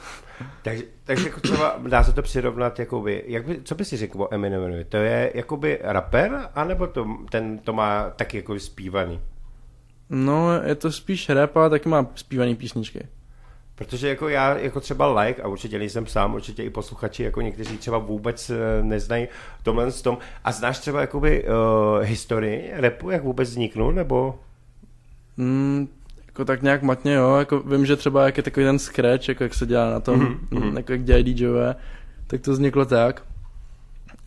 Takže, takže jako třeba dá se to přirovnat, jakoby, jak by, co by si řekl o Eminemovi? To je jakoby rapper, anebo to, ten to má taky jako zpívaný? No, je to spíš rap, ale taky má zpívaný písničky. Protože jako já jako třeba like, a určitě nejsem sám, určitě i posluchači, jako někteří třeba vůbec eh, neznají tomhle s tom. A znáš třeba jakoby uh, historii repu, jak vůbec vzniknul, nebo? Mm, jako tak nějak matně, jo. Jako vím, že třeba jak je takový ten scratch, jako jak se dělá na tom, Mhm, mhm. mm-hmm. jako jak dělají DJové, tak to vzniklo tak,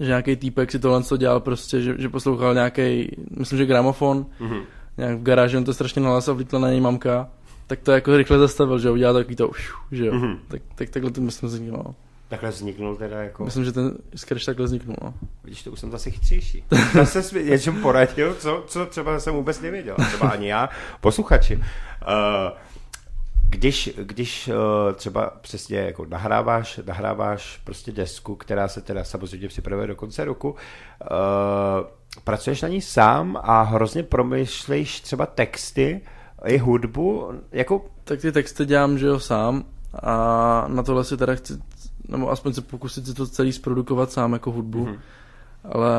že nějaký týpek si tohle co dělal prostě, že, že poslouchal nějaký, myslím, že gramofon, Mhm. nějak v garáži, on to strašně nahlas a vlítla na něj mamka, tak to jako rychle zastavil, že udělal takový to, že jo. Mhm. Mm-hmm. Tak, tak, takhle to myslím vzniklo, no. Takhle vzniknul teda jako... Myslím, že ten scratch takhle vzniknul, no. Vidíš, to už jsem zase chytřejší. Zase jsi něčem poradil, co, co třeba jsem vůbec nevěděl. Třeba ani já, posluchači. Uh, když, když uh, třeba přesně jako nahráváš, nahráváš prostě desku, která se teda samozřejmě připravuje do konce roku, uh, pracuješ na ní sám a hrozně promýšlejš třeba texty i hudbu, jako Tak ty texty dělám, že jo, sám a na tohle si teda chci, nebo aspoň se pokusit si to celý zprodukovat sám jako hudbu, Mhm. mm-hmm. ale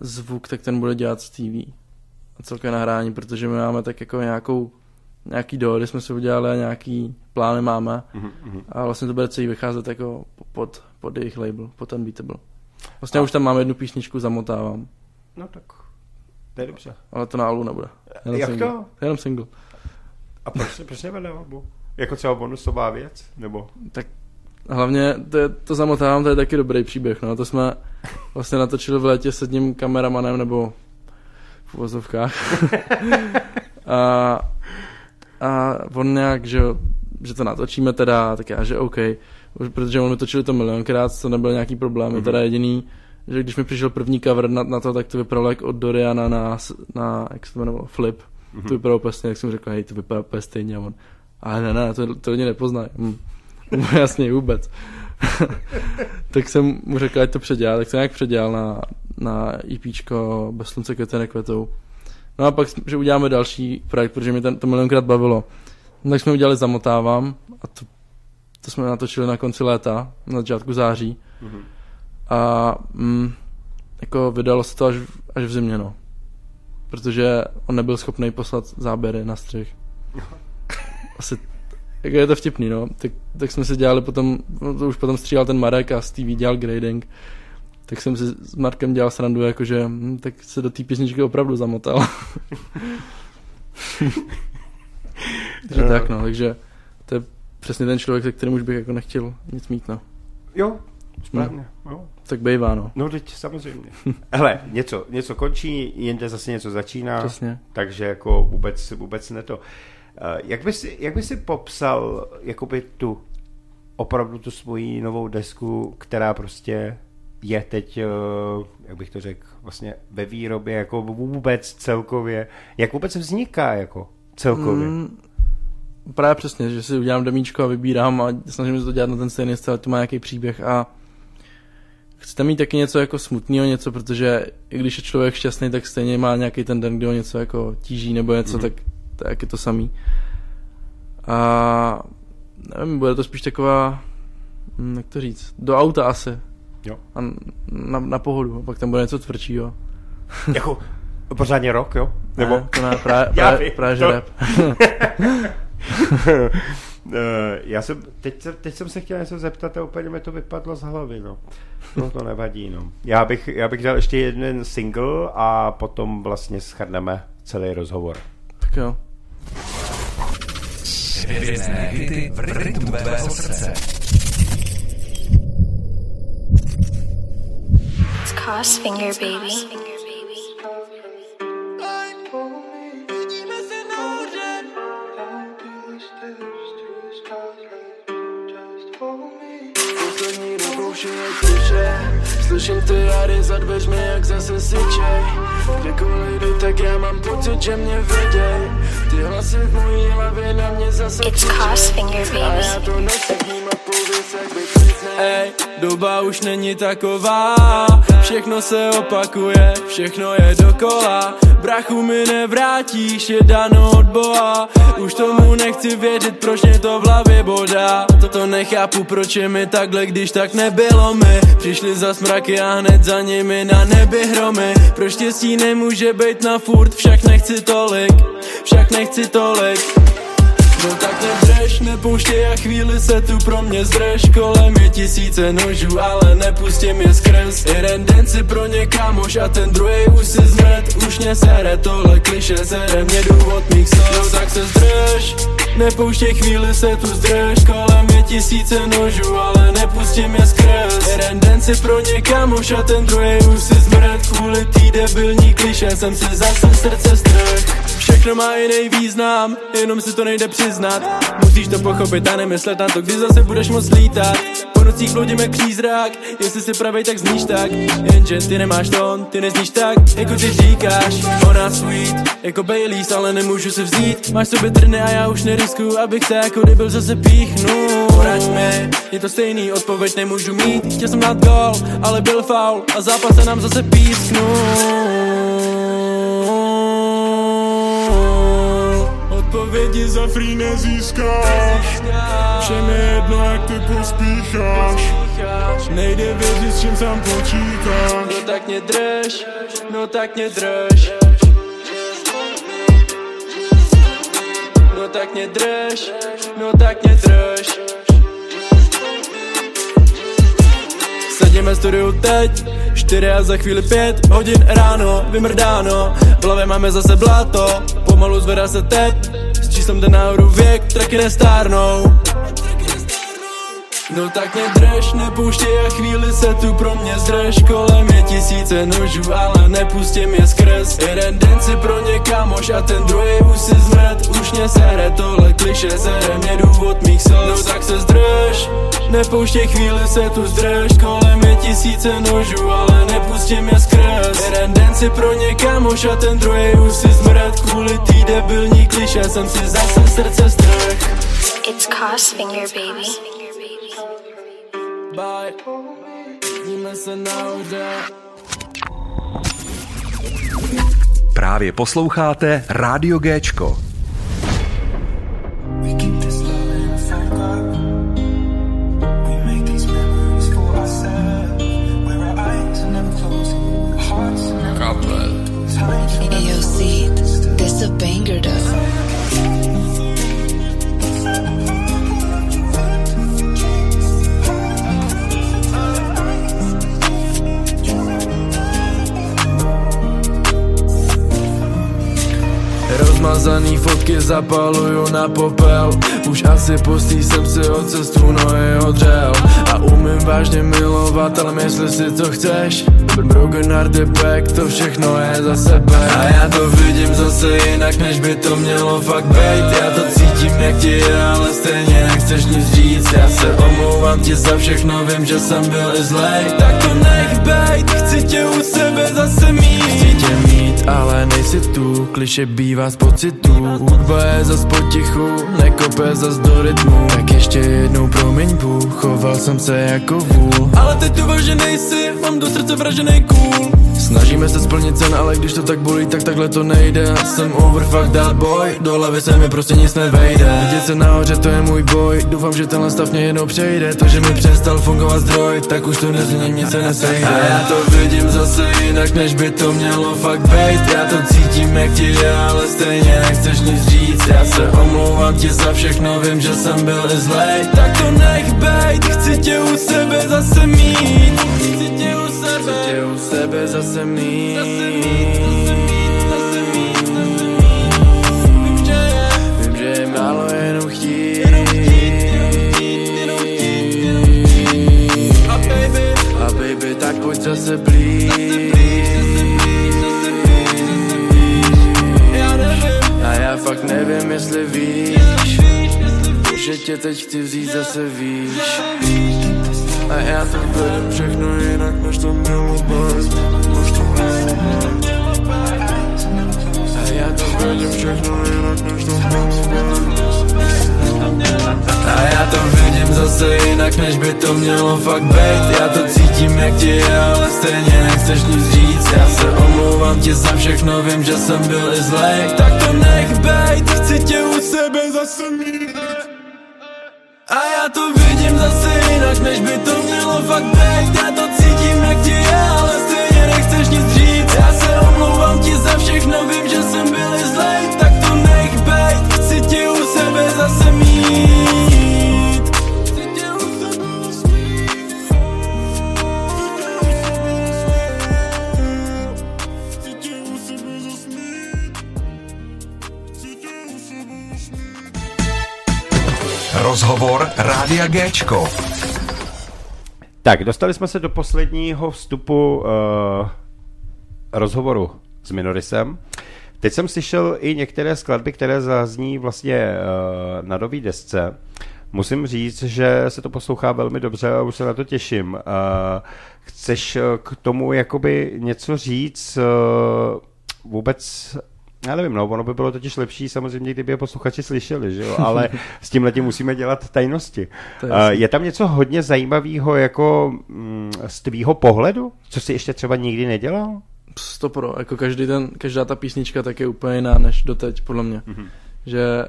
zvuk, tak ten bude dělat Stevie a celké nahrání, protože my máme tak jako nějakou, nějaký dohody jsme si udělali a nějaký plány máme mhm, a vlastně to bude celý vycházet jako pod, pod jejich label, pod Unbeatable. Vlastně a... už tam mám jednu písničku, zamotávám, no tak, to je dobře. ale to na albu nebude. Jenom Jak single. to? Jenom single. A proč, proč nebude na albu? Jako třeba bonusová věc? Nebo? Tak hlavně to, je, to zamotávám, to je taky dobrý příběh, no. To jsme vlastně natočili v létě s jedním kameramanem, nebo v uvozovkách. a, a on nějak, že, že to natočíme teda, tak já, že OK. Protože on točili to milionkrát, to nebyl nějaký problém. Mm-hmm. Teda jediný, že když mi přišel první cover na, na to, tak to vypadalo jak od Doriana na, na jak se to jmenovalo, Flip. Mm-hmm. To vypadalo úplně jak jsem řekl, hej, to vypadá úplně stejně. A on, ale ne, ne, to, to lidi nepoznají. Hm. No, jasně, vůbec. tak jsem mu řekl, ať to předělá, tak jsem nějak předělal na, na EPčko Bez slunce květe nekvetou. No a pak, že uděláme další projekt, protože mi ten, to milionkrát bavilo. No, tak jsme udělali Zamotávám a to, to jsme natočili na konci léta, na začátku září. Mhm. A mm, jako vydalo se to až, až v zimě, no. Protože on nebyl schopný poslat záběry na střih. Asi jako je to vtipný, no. Tak, tak jsme si dělali potom, no to už potom stříhal ten Marek a Stevie dělal grading. Tak jsem si s Markem dělal srandu, jakože hm, tak se do té písničky opravdu zamotal. takže tak, no, takže to je přesně ten člověk, se kterým už bych jako nechtěl nic mít, no. Jo, správně. Jo. Tak bejvá, no. No teď samozřejmě. Hele, něco, něco končí, jinde zase něco začíná, Přesně. takže jako vůbec, vůbec ne to. Eh, Jak by si, jak by si popsal jakoby tu opravdu tu svoji novou desku, která prostě je teď, eh, jak bych to řekl, vlastně ve výrobě, jako vůbec celkově, jak vůbec vzniká jako celkově? Mm, právě přesně, že si udělám demíčko a vybírám a snažím se to dělat na ten stejný styl, to má nějaký příběh a chcete mít taky něco jako smutného, něco, protože i když je člověk šťastný, tak stejně má nějaký ten den, kdy ho něco jako tíží nebo něco, Mhm. mm-hmm. Tak to je to samý. A nevím, bude to spíš taková, hm, jak to říct, do auta asi. Jo. A na, na pohodu, a pak tam bude něco tvrdšího. Jako pořádně rok, jo? Nebo? Ne, to ne, právě, právě, právě že rap. Eh, já jsem, teď, jsem- teď jsem se chtěl něco zeptat a úplně mi to vypadlo z hlavy, no. No to nevadí, no. Já bych, já bych dal ještě jeden single a potom vlastně schrneme celý rozhovor. tak jo. Hvězdné hity v rytmu tvého srdce. It's Crossfinger, baby. Slyším ty jary za dveřmi, jak zase syčej Kdekoliv jdu, tak já mám pocit, že mě věděj Ty hlasy v mojí hlavě na mě zase It's. Crossfinger, já baby. to nesedím a pověs, jak bych Ej, doba už není taková Všechno se opakuje, všechno je dokola Brachu mi nevrátíš, je dano od Boha. Už tomu nechci vědět, proč mě to v hlavě bodá. To nechápu, proč je mi takhle, když tak nebylo mi. Přišli za smraky a hned za nimi na nebi hromy. Pro štěstí nemůže být na furt, však nechci tolik Však nechci tolik No tak nedrž, nepouštěj a chvíli se tu pro mě zdrž. Kolem je tisíce nožů, ale nepustím je skrz. Jeden den si pro ně kamoš a ten druhý už si zmrt Už mě sere tohle kliše, sere mě důvod mých slov No tak se zdrž, nepouštěj chvíli se tu zdrž. Kolem je tisíce nožů, ale nepustím je skrz. Jeden den si pro ně kamoš a ten druhý už si zmrt Kvůli tý debilní kliše jsem si zase srdce strh Všechno má jiný význam, jenom si to nejde přiznat. Musíš to pochopit a nemyslet na to, kdy zase budeš moc lítat. Po nocích bloudíme přízrak, jestli si pravej, tak zníš tak. Jenže ty nemáš tón, ty nezníš tak, jako ty říkáš. Ona sweet, jako Baileys, ale nemůžu se vzít. Máš sobě trny a já už neriskuju, abych se jako debil zase píchnul. Poraď mi, je to stejný, odpověď nemůžu mít. Chtěl jsem dát gol, ale byl foul a zápas se nám zase písknul Odpovědi za free nezískáš. Všem je jedno jak ty pospícháš. Nejde věřit s čím sám počítáš. No tak mě drž, no tak mě drž. No tak mě drž, no tak mě drž. Sedíme studiu teď, čtyři a za chvíli pět hodin ráno, vymrdáno. V hlavě máme zase bláto, pomalu zvedá se tep Jestem ten na wiek, trek jest starną No tak mě drž, nepouštěj a chvíli se tu pro mě zdrž. Kolem je tisíce nožů, ale nepustím je skrz. Jeden den si pro ně kamoš a ten druhý už si zmrt. Už mě sere tohle kliše, sere mě důvod mých slov No tak se zdrž, nepouštěj chvíli se tu zdrž. Kolem je tisíce nožů, ale nepustím je skrz. Jeden den si pro ně kamoš a ten druhý už si zmrt. Kvůli tý debilní kliše jsem si zase srdce strh It's Cos Finger Baby. Bye. Vidíme se nahoře. Právě posloucháte Rádio Géčko. Rozmazaný fotky zapaluju na popel. Už asi pustý jsem si od cestu nohy odřel A umím vážně milovat, ale mysli si co chceš. Broken heart back, to všechno je za sebe. A já to vidím zase jinak, než by to mělo fakt být. Já to cítím jak ti je, ale stejně nechceš nic říct. Já se omlouvám ti za všechno, vím, že jsem byl i zlej. Tak to nech bejt, chci tě u sebe zase mít Ale nejsi tu, kliše bývá z pocitu. Hudba je zas potichu, nekope zas do rytmu. Tak ještě jednou promiň Bůh, choval jsem se jako vůl. Ale teď tu že nejsi, mám do srdce vražený cool Snažíme se splnit sen, ale když to tak bolí, tak takhle to nejde. Jsem over fuck that boy, do hlavy se mi prostě nic nevejde. Vidět se nahoře, to je můj boj. Doufám, že tenhle stav mě jednou přejde. To, že mi přestal fungovat zdroj, tak už to nezměním, nic se nesejde. A já to vidím zase jinak, než by to mělo fakt být. Já to cítím, jak ti je, ale stejně nechceš nic říct. Já se omlouvám ti za všechno, vím, že jsem byl i zlej. Tak to nech bejt, chci tě u sebe zase mít Chci tě u sebe, zase mít. Zase mít, zase mít, zase mít, zase mít. Vím, že je, vím, že je málo jenom chtít. A baby, a baby, tak pojď zase blíž. Já nevím, a já fakt nevím, jestli víš. Že tě teď chci vzít zase víš já to vedem všechno jinak, než to mělo být. Než to A já to vedem všechno jinak, než to mělo být. A já to vidím zase jinak, než by to mělo fakt být. Já to cítím jak ti je, ale stejně nechceš nic říct. Já se omlouvám ti za všechno, vím, že jsem byl i zlej. Tak to nech bejt, chci tě u sebe zase mít. A já to vidím zase jinak, než by to Rozhovor Rádia Géčko. Tak, dostali jsme se do posledního vstupu uh, rozhovoru s Minorisem. Teď jsem slyšel i některé skladby, které zazní vlastně uh, na nový desce. Musím říct, že se to poslouchá velmi dobře a už se na to těším. Uh, chceš k tomu jakoby něco říct uh, vůbec já nevím, no, ono by bylo totiž lepší samozřejmě, kdyby je posluchači slyšeli, že jo, ale s tím letím musíme dělat tajnosti. To je jasný. je tam něco hodně zajímavého jako mm, z tvýho pohledu, co jsi ještě třeba nikdy nedělal? Stopro, jako každý ten, každá ta písnička tak je úplně jiná než doteď, podle mě. Mhm. Mm-hmm. Že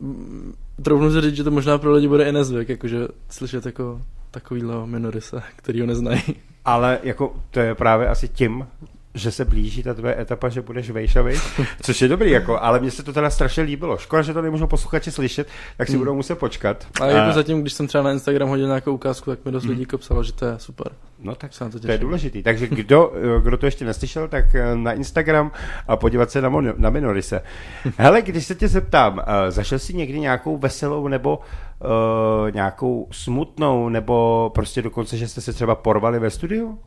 mm, troufnu si říct, že to možná pro lidi bude i nezvyk, jakože slyšet jako takovýhle minorise, který ho neznají. Ale jako to je právě asi tím, že se blíží ta tvoje etapa, že budeš vejš a vejš, což je dobrý, jako, ale mně se to teda strašně líbilo. Škoda, že to nemůžou posluchači slyšet, tak si Hmm. budou muset počkat. A jako A- zatím, když jsem třeba na Instagram hodil nějakou ukázku, tak mi dost lidí jako psalo, že to je super. No tak Se to to je těším. důležitý. Takže kdo, kdo to ještě neslyšel, tak eh, na Instagram a podívat se na, mon- na Minorise. Hele, když se tě zeptám, eh, zašel jsi někdy nějakou veselou nebo uh, nějakou smutnou, nebo prostě dokonce, že jste se třeba porvali ve studiu?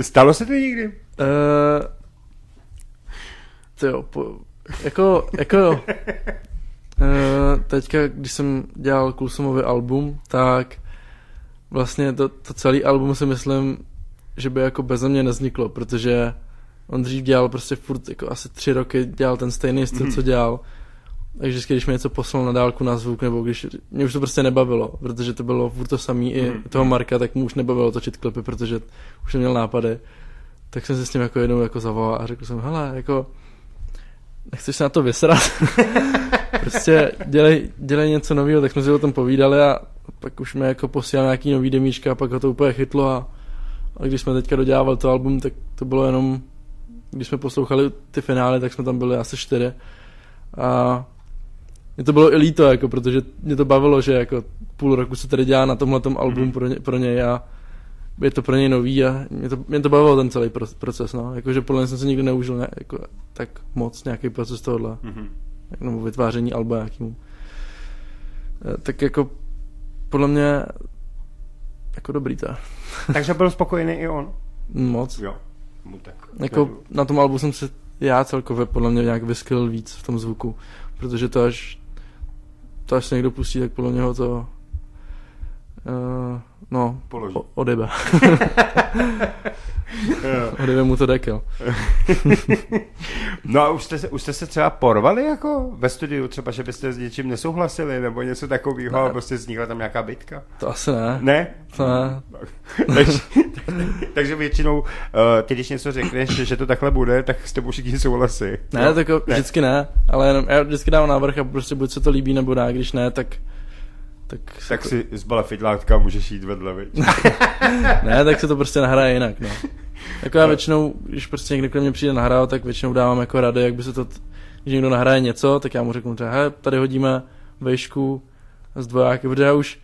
Stalo se to někdy? Uh, to jo, po, jako, jako jo. Uh, teďka, když jsem dělal Kulsumový album, tak vlastně to, to celý album si myslím, že by jako bez mě nevzniklo, protože on dřív dělal prostě furt jako asi tři roky dělal ten stejný styl, co dělal. Takže vždycky, když mi něco poslal na dálku na zvuk, nebo když mě už to prostě nebavilo, protože to bylo furt to samý i toho Marka, tak mu už nebavilo točit klipy, protože už neměl nápady. Tak jsem se s ním jako jednou jako zavolal a řekl jsem, hele, jako nechceš se na to vysrat? prostě dělej, dělej něco nového, tak jsme si o tom povídali a pak už mi jako posílal nějaký nový demíčka a pak ho to úplně chytlo a, a když jsme teďka dodělávali to album, tak to bylo jenom, když jsme poslouchali ty finále, tak jsme tam byli asi čtyři a mě to bylo i líto, jako, protože mě to bavilo, že jako půl roku se tady dělá na tomhle album mm-hmm. pro, ně, pro něj a je to pro něj nový a mě to, mě to bavilo ten celý pro, proces, no. Jakože podle mě jsem se nikdy neužil ne, jako, tak moc nějaký proces tohohle. Mm-hmm. Nebo vytváření alba nějakýmu. Eh, Tak jako podle mě jako dobrý to. Takže byl spokojený i on? Moc. Jo. Tak. Jako na tom albu jsem se já celkově podle mě nějak vyskylil víc v tom zvuku, protože to až to až se někdo pustí, tak podle něho to uh, no, Položí. o, odebe. odebe mu to dekel. No a už jste, se, už jste se třeba porvali jako ve studiu, třeba, že byste s něčím nesouhlasili, nebo něco takového, a prostě vznikla tam nějaká bitka? To asi ne. Ne? To ne. takže, takže většinou, uh, ty když něco řekneš, že to takhle bude, tak s tebou všichni souhlasí. Ne, Jo? tak jo, vždycky ne, ale jenom, já vždycky dávám návrh a prostě buď se to líbí nebo ne, když ne, tak tak, se Tak to, si zbala fidlátka můžeš jít vedle, viď? ne, tak se to prostě nahraje jinak, no. Jako já většinou, když prostě někdo ke mně přijde nahrát, tak většinou dávám jako rady, jak by se to, když někdo nahraje něco, tak já mu řeknu třeba, hele, tady hodíme vejšku z dvojáky, protože já už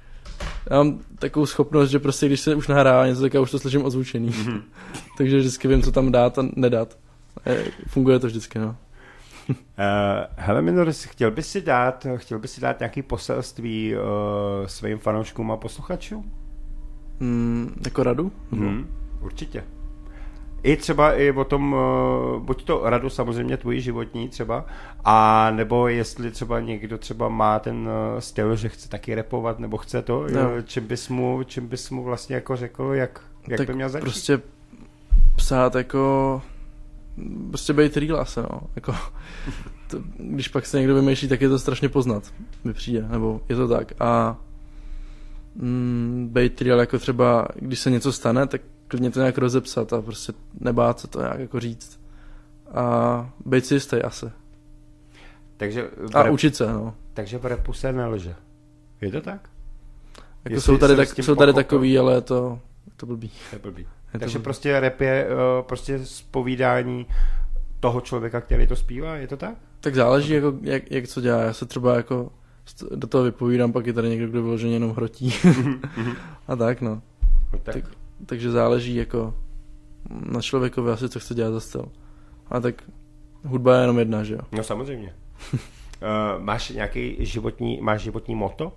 já mám takovou schopnost, že prostě když se už nahrává něco, tak já už to slyším ozvučený. Mhm. Takže vždycky vím, co tam dát a nedat. E, Funguje to vždycky, no. Uh, hele, Minoris, chtěl bys si dát, chtěl bys si dát nějaký poselství uh, svým fanouškům a posluchačům? Mm, jako radu? Hmm, určitě. I třeba i o tom, uh, buď to radu samozřejmě tvoji životní třeba, a nebo jestli třeba někdo třeba má ten uh, styl, že chce taky repovat, nebo chce to, No. čím bys mu, čím bys mu vlastně jako řekl, jak, jak tak by měl začít? prostě psát jako prostě být real asi, no. Jako, to, když pak se někdo vymýšlí, tak je to strašně poznat, mi přijde, nebo je to tak. A mm, být real, jako třeba, když se něco stane, tak klidně to nějak rozepsat a prostě nebát se to nějak jako říct. A být si jistý asi. Takže, A rap- učit se, no. takže v repu se nelže. Je to tak? Jako Jestli jsou tady, tak, jsou tady pochopil. takový, ale je to, je to blbý. To je blbý. To Takže blbý. prostě rap je uh, prostě zpovídání toho člověka, který to zpívá, je to tak? Tak záleží, jako, jak, jak co dělá. Já se třeba jako do toho vypovídám, pak je tady někdo, kdo vyloženě jenom hrotí. a tak, no. No, tak. Tak- Takže záleží jako na člověkovi asi, co chce dělat za styl. A tak hudba je jenom jedna, že jo. No samozřejmě. uh, máš nějaký životní, máš životní moto,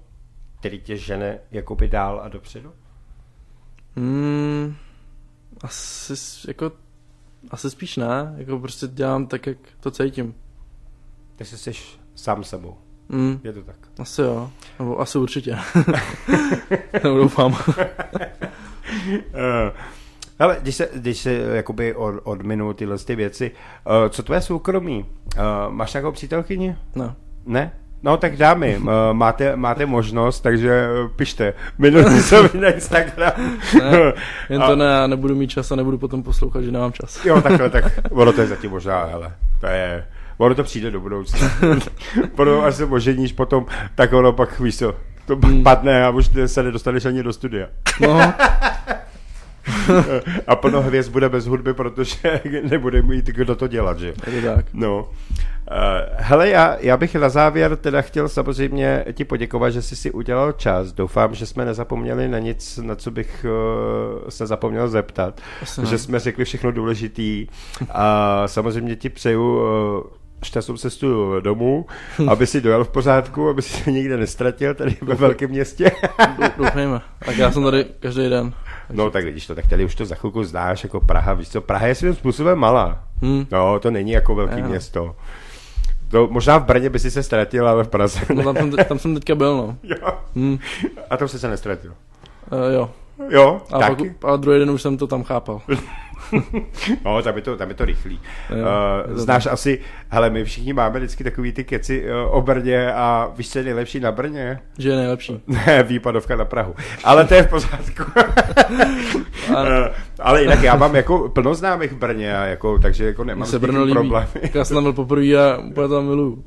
který tě žene jakoby dál a dopředu? Hmm, asi, jako, asi spíš ne, jako prostě dělám tak, jak to cítím. Ty jsi jsi sám sebou. Hmm, Je to tak. asi jo, nebo asi určitě. nebo doufám. Ale když se, když se jakoby od, odminu tyhle ty věci, uh, co tvoje soukromí? Uh, máš nějakou přítelkyni? No. Ne? No tak dámy, uh, máte, máte možnost, takže uh, pište. Minulý jsem na Instagram. Ne, jen A- to ne, já nebudu mít čas a nebudu potom poslouchat, že nemám čas. Jo, takhle, tak ono to je zatím možná, hele, to je, ono to přijde do budoucna. potom, až se oženíš potom, tak ono pak, víš co, to pak padne a už se nedostaneš ani do studia. No, a plno hvězd bude bez hudby, protože nebude mít kdo to dělat, že tak. No. Uh, hele, já, já bych na závěr teda chtěl samozřejmě ti poděkovat, že jsi si udělal čas. Doufám, že jsme nezapomněli na nic, na co bych uh, se zapomněl zeptat. Asi ne. že jsme řekli všechno důležitý. A samozřejmě ti přeju uh, šťastnou cestu domů, aby si dojel v pořádku, aby si se nikde nestratil tady ve velkém městě. Doufejme. Tak já jsem tady každý den. No tak vidíš to, tak tady už to za chvilku znáš jako Praha, víš co, Praha je svým způsobem malá. Hmm. No, to není jako velký Jo. město. To, možná v Brně by si se ztratil, ale v Praze No ne. tam jsem, tam jsem teďka byl, no. Jo. Hmm. A tam jsi se nestratil. Uh, jo. Jo, A, pak, taky. a druhý den už jsem to tam chápal. No, tam je to, tam je to rychlý. Jo, je uh, to znáš asi, hele, my všichni máme vždycky takový ty keci uh, o Brně a víš, co je nejlepší na Brně? Že je nejlepší. Ne, výpadovka na Prahu. Ale to je v pořádku. A Eh, ale jinak já mám jako plno známých v Brně, a jako, takže jako nemám se Brno líbí. problémy. Já jsem tam byl poprvé a úplně tam miluju.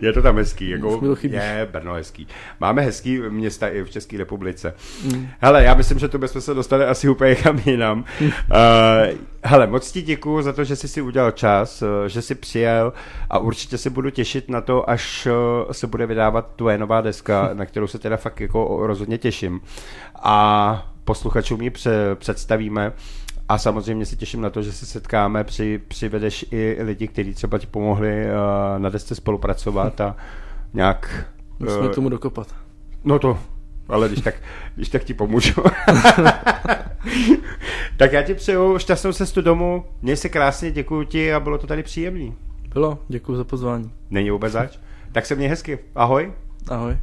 Je to tam hezký, jako je Brno hezký. Máme hezký města i v České republice. Mm. Hele, já myslím, že to bychom se dostali asi úplně kam jinam. uh, hele, moc ti děkuju za to, že jsi si udělal čas, uh, že jsi přijel a určitě se budu těšit na to, až uh, se bude vydávat tvoje nová deska, na kterou se teda fakt jako rozhodně těším. A posluchačům ji pře- představíme. A samozřejmě se těším na to, že se setkáme, při, přivedeš i lidi, kteří třeba ti pomohli uh, na desce spolupracovat a nějak... Musíme eh, k tomu dokopat. No to, ale když tak, když tak ti pomůžu. tak já ti přeju šťastnou cestu domů, měj se krásně, děkuji ti a bylo to tady příjemný. Bylo, děkuji za pozvání. Není vůbec zač. Tak se měj hezky. Ahoj. Ahoj.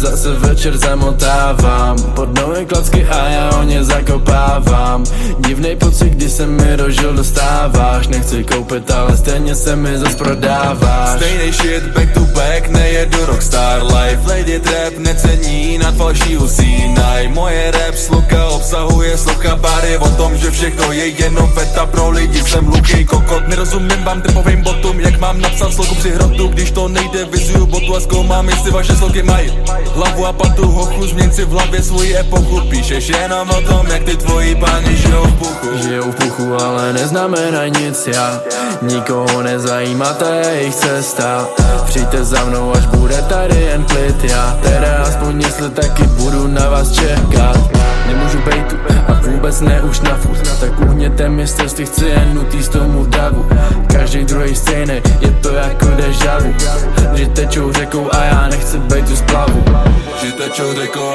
Zase večer zamotávám. Pod nové klacky a já o ně zakopávám. Divnej pocit, kdy se mi dožil dostáváš. Nechci koupit, ale stejně se mi zas prodáváš. Stejný shit, back to back, nejedu rockstar life. Lady trap necení, nad falší usínaj Moje rap sluka obsahuje slucha bary O tom, že všechno je jenom feta pro lidi. Jsem hlupý kokot, nerozumím vám typovým botům. Jak mám napsat sloku při hrotu, když to nejde Vizuju botu a zkoumám, jestli vaše sloky mají Hlavu a patu hochu, změň si v hlavě svoji epochu. Píšeš jenom o tom, jak ty tvoji páni žijou v puchu. Žijou v puchu, ale neznamená nic já Nikoho nezajímá ta jejich cesta. Přijďte za mnou, až bude tady jen klid Já teda aspoň jestli taky budu na vás čekat. Nemůžu bejt tu a vůbec ne už na furt Tak uhněte mi jestli chci jen nutý z tomu davu. Každý druhý stejný, je to jako deja vu. Že tečou řekou a já nechci být tu splavu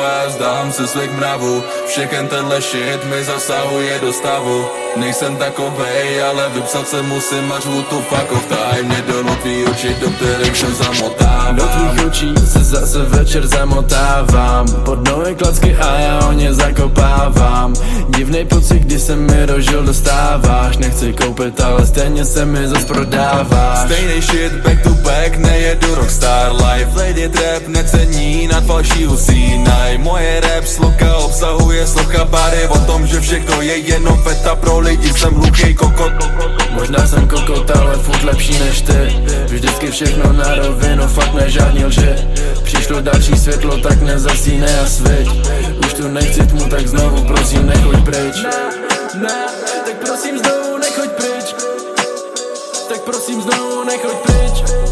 A já vzdám se svých mravů Všechen tenhle shit mi zasahuje do stavu. Nejsem takovej, ale vypsat se musím a řvu tu fuck off. Time Mě do tvý oči, do kterých se zamotávám. Do tvých očí se zase večer zamotávám. Pod nové klacky a já o ně zakopávám. Divnej pocit, kdy se mi rožil dostáváš. Nechci koupit, ale stejně se mi zas prodáváš. Stejný shit back to back, nejedu rockstar. Life Lady trap necení, nad falší usínaj Moje rap sloka obsahuje sloka bary O tom, že všechno je jenom feta pro lidi, jsem hluchý kokot. Možná jsem kokot, ale furt lepší než ty. Vždycky všechno na rovinu, fakt ne žádný lži. Přišlo další světlo, tak nezasíne a sviť. Už tu nechci tmu, tak znovu prosím nechoď pryč. Ne, ne, tak prosím znovu nechoď pryč. Tak prosím znovu nechoď pryč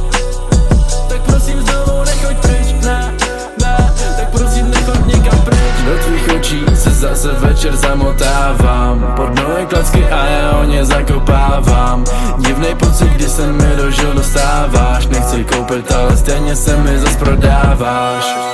očí se zase večer zamotávám. Pod nové klacky a já o ně zakopávám. Divnej pocit, kdy se mi dožil dostáváš. Nechci koupit, ale stejně se mi zas prodáváš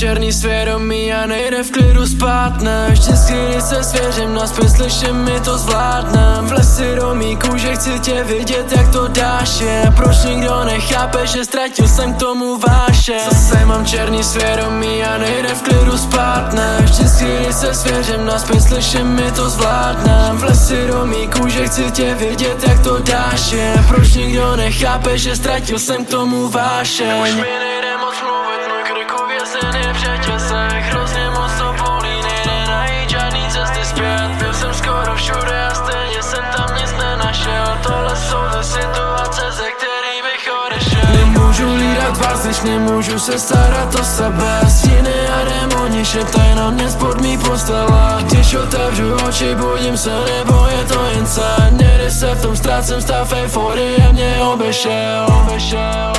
černý svědomí a nejde v klidu spát, ne Vždycky, když se svěřím na zpět, slyším, my to zvládnem V lesi do mý kůže chci tě vidět, jak to dáš. Je Proč nikdo nechápe, že ztratil jsem k tomu váše? Zase mám černý svědomí a nejde v klidu spát, ne Vždycky, když se svěřím na zpět, slyším, my to zvládnem V lesi do mý kůže chci tě vidět, jak to dáš. Je Proč nikdo nechápe, že ztratil jsem k tomu vášeň když nemůžu se starat o sebe Stíny a démoni šeptaj na mě spod mý postele. Když otevřu oči, budím se, nebo je to jen sen? Někdy se v tom ztrácím stav euforie mě obešel.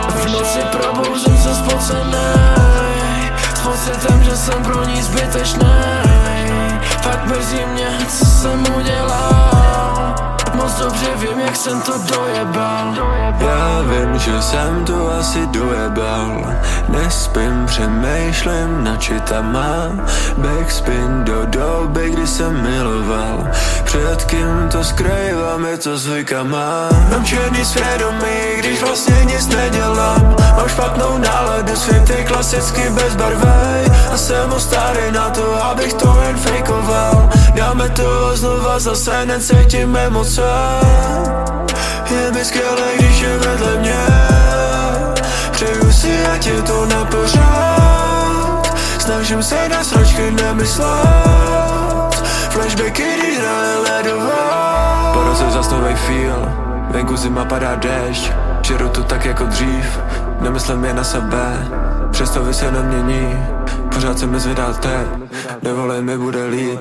V noci probouzím se spocenej S pocitem, že jsem pro ní zbytečnej. Fakt mrzí mě, co jsem udělal Moc dobře vím, jak jsem to dojebal. Já vím, že jsem to asi dojebal. Nespím, přemýšlím na čitama. Backspin do doby, kdy jsem miloval Před kým to skrývám, je to zvykama Mám. Černý svědomí, když vlastně nic nedělám. Mám špatnou náladu, svým ty klasicky bezbarvej A jsem starý na to, abych to jen fejkoval. Dáme to znova, zase necítím emoce Je mi skvělé, když je vedle mě. Přeju si, ať je to na pořád. Snažím se na sračky nemyslet Flashbacky, když hraje ledová Po roce zas novej feel Venku zima padá déšť. Žeru to tak jako dřív Nemyslím jen na sebe. Přesto vy se nemění Pořád se mi zvedá teď Nevolej mi bude líp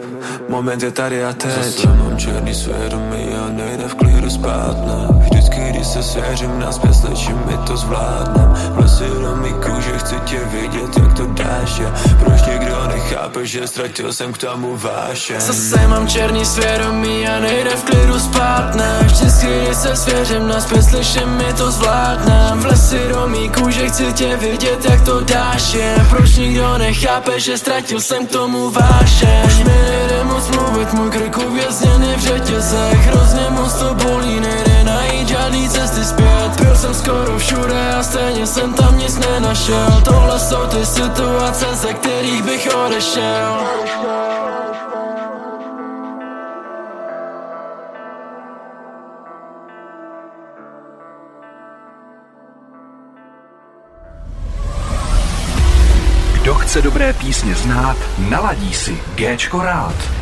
Moment je tady a teď. Mám černý svědomí a nejde v klidu spát ne. Vždycky, když se svěřím na zpět, slyším, my to zvládnem V lesi do mý kůže chci tě vidět, jak to dáš je. Proč nikdo nechápe, že ztratil jsem k tomu vášeň Zase mám černý svědomí a nejde v klidu spát, ne Vždycky Vždycky, když se svěřím na zpět, slyším, my to zvládnem V lesi do mý kůže chci tě vidět, jak to dáš je. Proč nikdo nechápe, že ztratil jsem k tomu váše? Už mi nejde moc mluvit, můj krk uvězněný v řetězech. Hrozně moc to bolí, nejde najít žádný cesty zpět. Byl jsem skoro všude a stejně jsem tam nic nenašel. Tohle jsou ty situace, ze kterých bych odešel. Kdo chce dobré písně znát, naladí si Géčko rád.